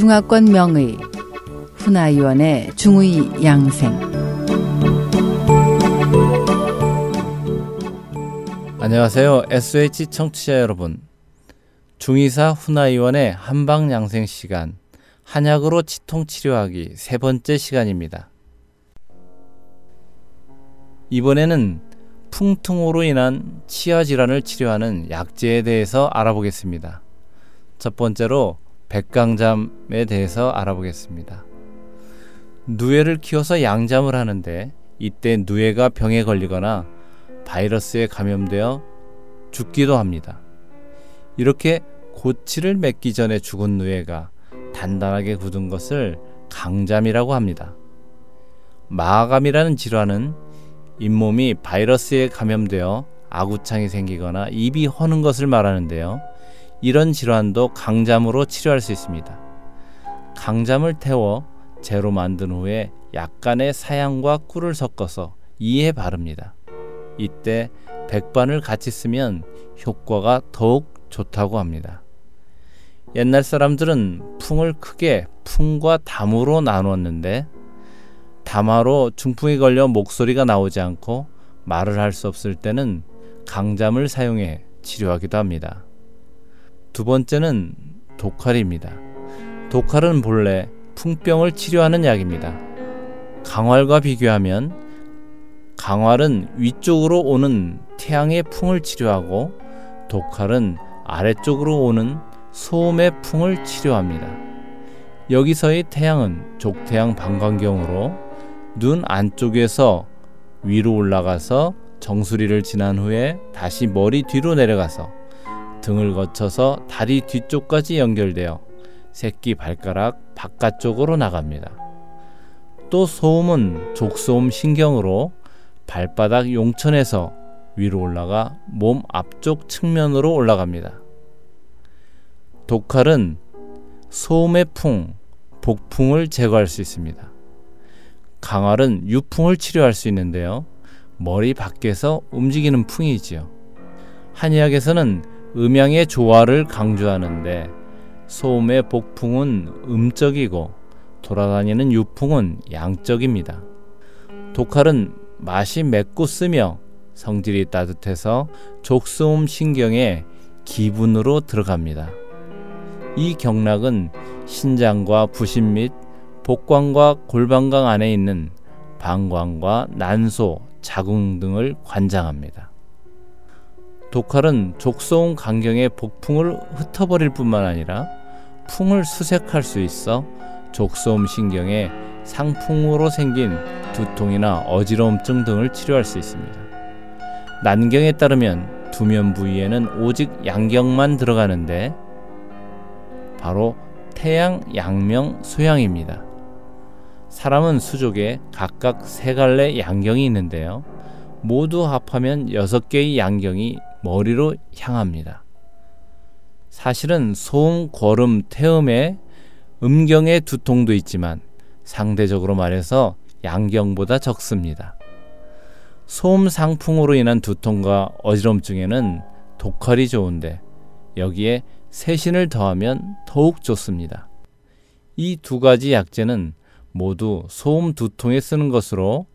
중화권 명의 훈아위원의 중의 양생 안녕하세요. SH 청취자 여러분. 중의사 훈아위원의 한방 양생 시간 한약으로 치통 치료하기 세 번째 시간입니다. 이번에는 풍통으로 인한 치아 질환을 치료하는 약재에 대해서 알아보겠습니다. 첫 번째로 백강잠에 대해서 알아보겠습니다. 누에를 키워서 양잠을 하는데 이때 누에가 병에 걸리거나 바이러스에 감염되어 죽기도 합니다. 이렇게 고치를 맺기 전에 죽은 누에가 단단하게 굳은 것을 강잠이라고 합니다. 마감이라는 질환은 잇몸이 바이러스에 감염되어 아구창이 생기거나 입이 허는 것을 말하는데요. 이런 질환도 강잠으로 치료할 수 있습니다. 강잠을 태워 재로 만든 후에 약간의 사양과 꿀을 섞어서 이에 바릅니다. 이때 백반을 같이 쓰면 효과가 더욱 좋다고 합니다. 옛날 사람들은 풍을 크게 풍과 담으로 나누었는데 담화로 중풍이 걸려 목소리가 나오지 않고 말을 할 수 없을 때는 강잠을 사용해 치료하기도 합니다. 두 번째는 독활입니다. 독활은 본래 풍병을 치료하는 약입니다. 강활과 비교하면 강활은 위쪽으로 오는 태양의 풍을 치료하고 독활은 아래쪽으로 오는 소음의 풍을 치료합니다. 여기서의 태양은 족태양 방광경으로 눈 안쪽에서 위로 올라가서 정수리를 지난 후에 다시 머리 뒤로 내려가서 등을 거쳐서 다리 뒤쪽까지 연결되어 새끼 발가락 바깥쪽으로 나갑니다. 또 소음은 족소음 신경으로 발바닥 용천에서 위로 올라가 몸 앞쪽 측면으로 올라갑니다. 독칼은 소음의 풍, 복풍을 제거할 수 있습니다. 강활은 유풍을 치료할 수 있는데요. 머리 밖에서 움직이는 풍이지요. 한의학에서는 음양의 조화를 강조하는데 소음의 복풍은 음적이고 돌아다니는 유풍은 양적입니다. 독칼은 맛이 맵고 쓰며 성질이 따뜻해서 족소음 신경에 기분으로 들어갑니다. 이 경락은 신장과 부신 및 복광과 골방광 안에 있는 방광과 난소, 자궁 등을 관장합니다. 독칼은 족소음 강경의 복풍을 흩어버릴 뿐만 아니라 풍을 수색할 수 있어 족소음 신경에 상풍으로 생긴 두통이나 어지러움증 등을 치료할 수 있습니다. 난경에 따르면 두면 부위에는 오직 양경만 들어가는데 바로 태양, 양명, 소양입니다. 사람은 수족에 각각 세 갈래 양경이 있는데요. 모두 합하면 여섯 개의 양경이 머리로 향합니다. 사실은 소음, 고름, 태음에 음경의 두통도 있지만 상대적으로 말해서 양경보다 적습니다. 소음 상풍으로 인한 두통과 어지럼증에는 독활이 좋은데 여기에 세신을 더하면 더욱 좋습니다. 이 두 가지 약재는 모두 소음 두통에 쓰는 것으로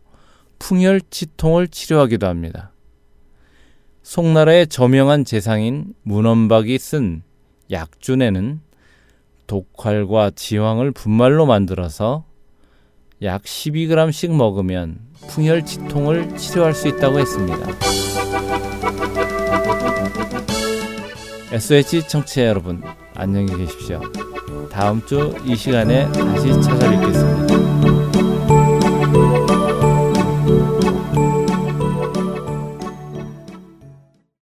풍혈치통을 치료하기도 합니다. 송나라의 저명한 재상인 문원박이 쓴 약준에는 독활과 지황을 분말로 만들어서 약 12g씩 먹으면 풍혈치통을 치료할 수 있다고 했습니다. SH 청취자 여러분, 안녕히 계십시오. 다음 주 이 시간에 다시 찾아뵙겠습니다.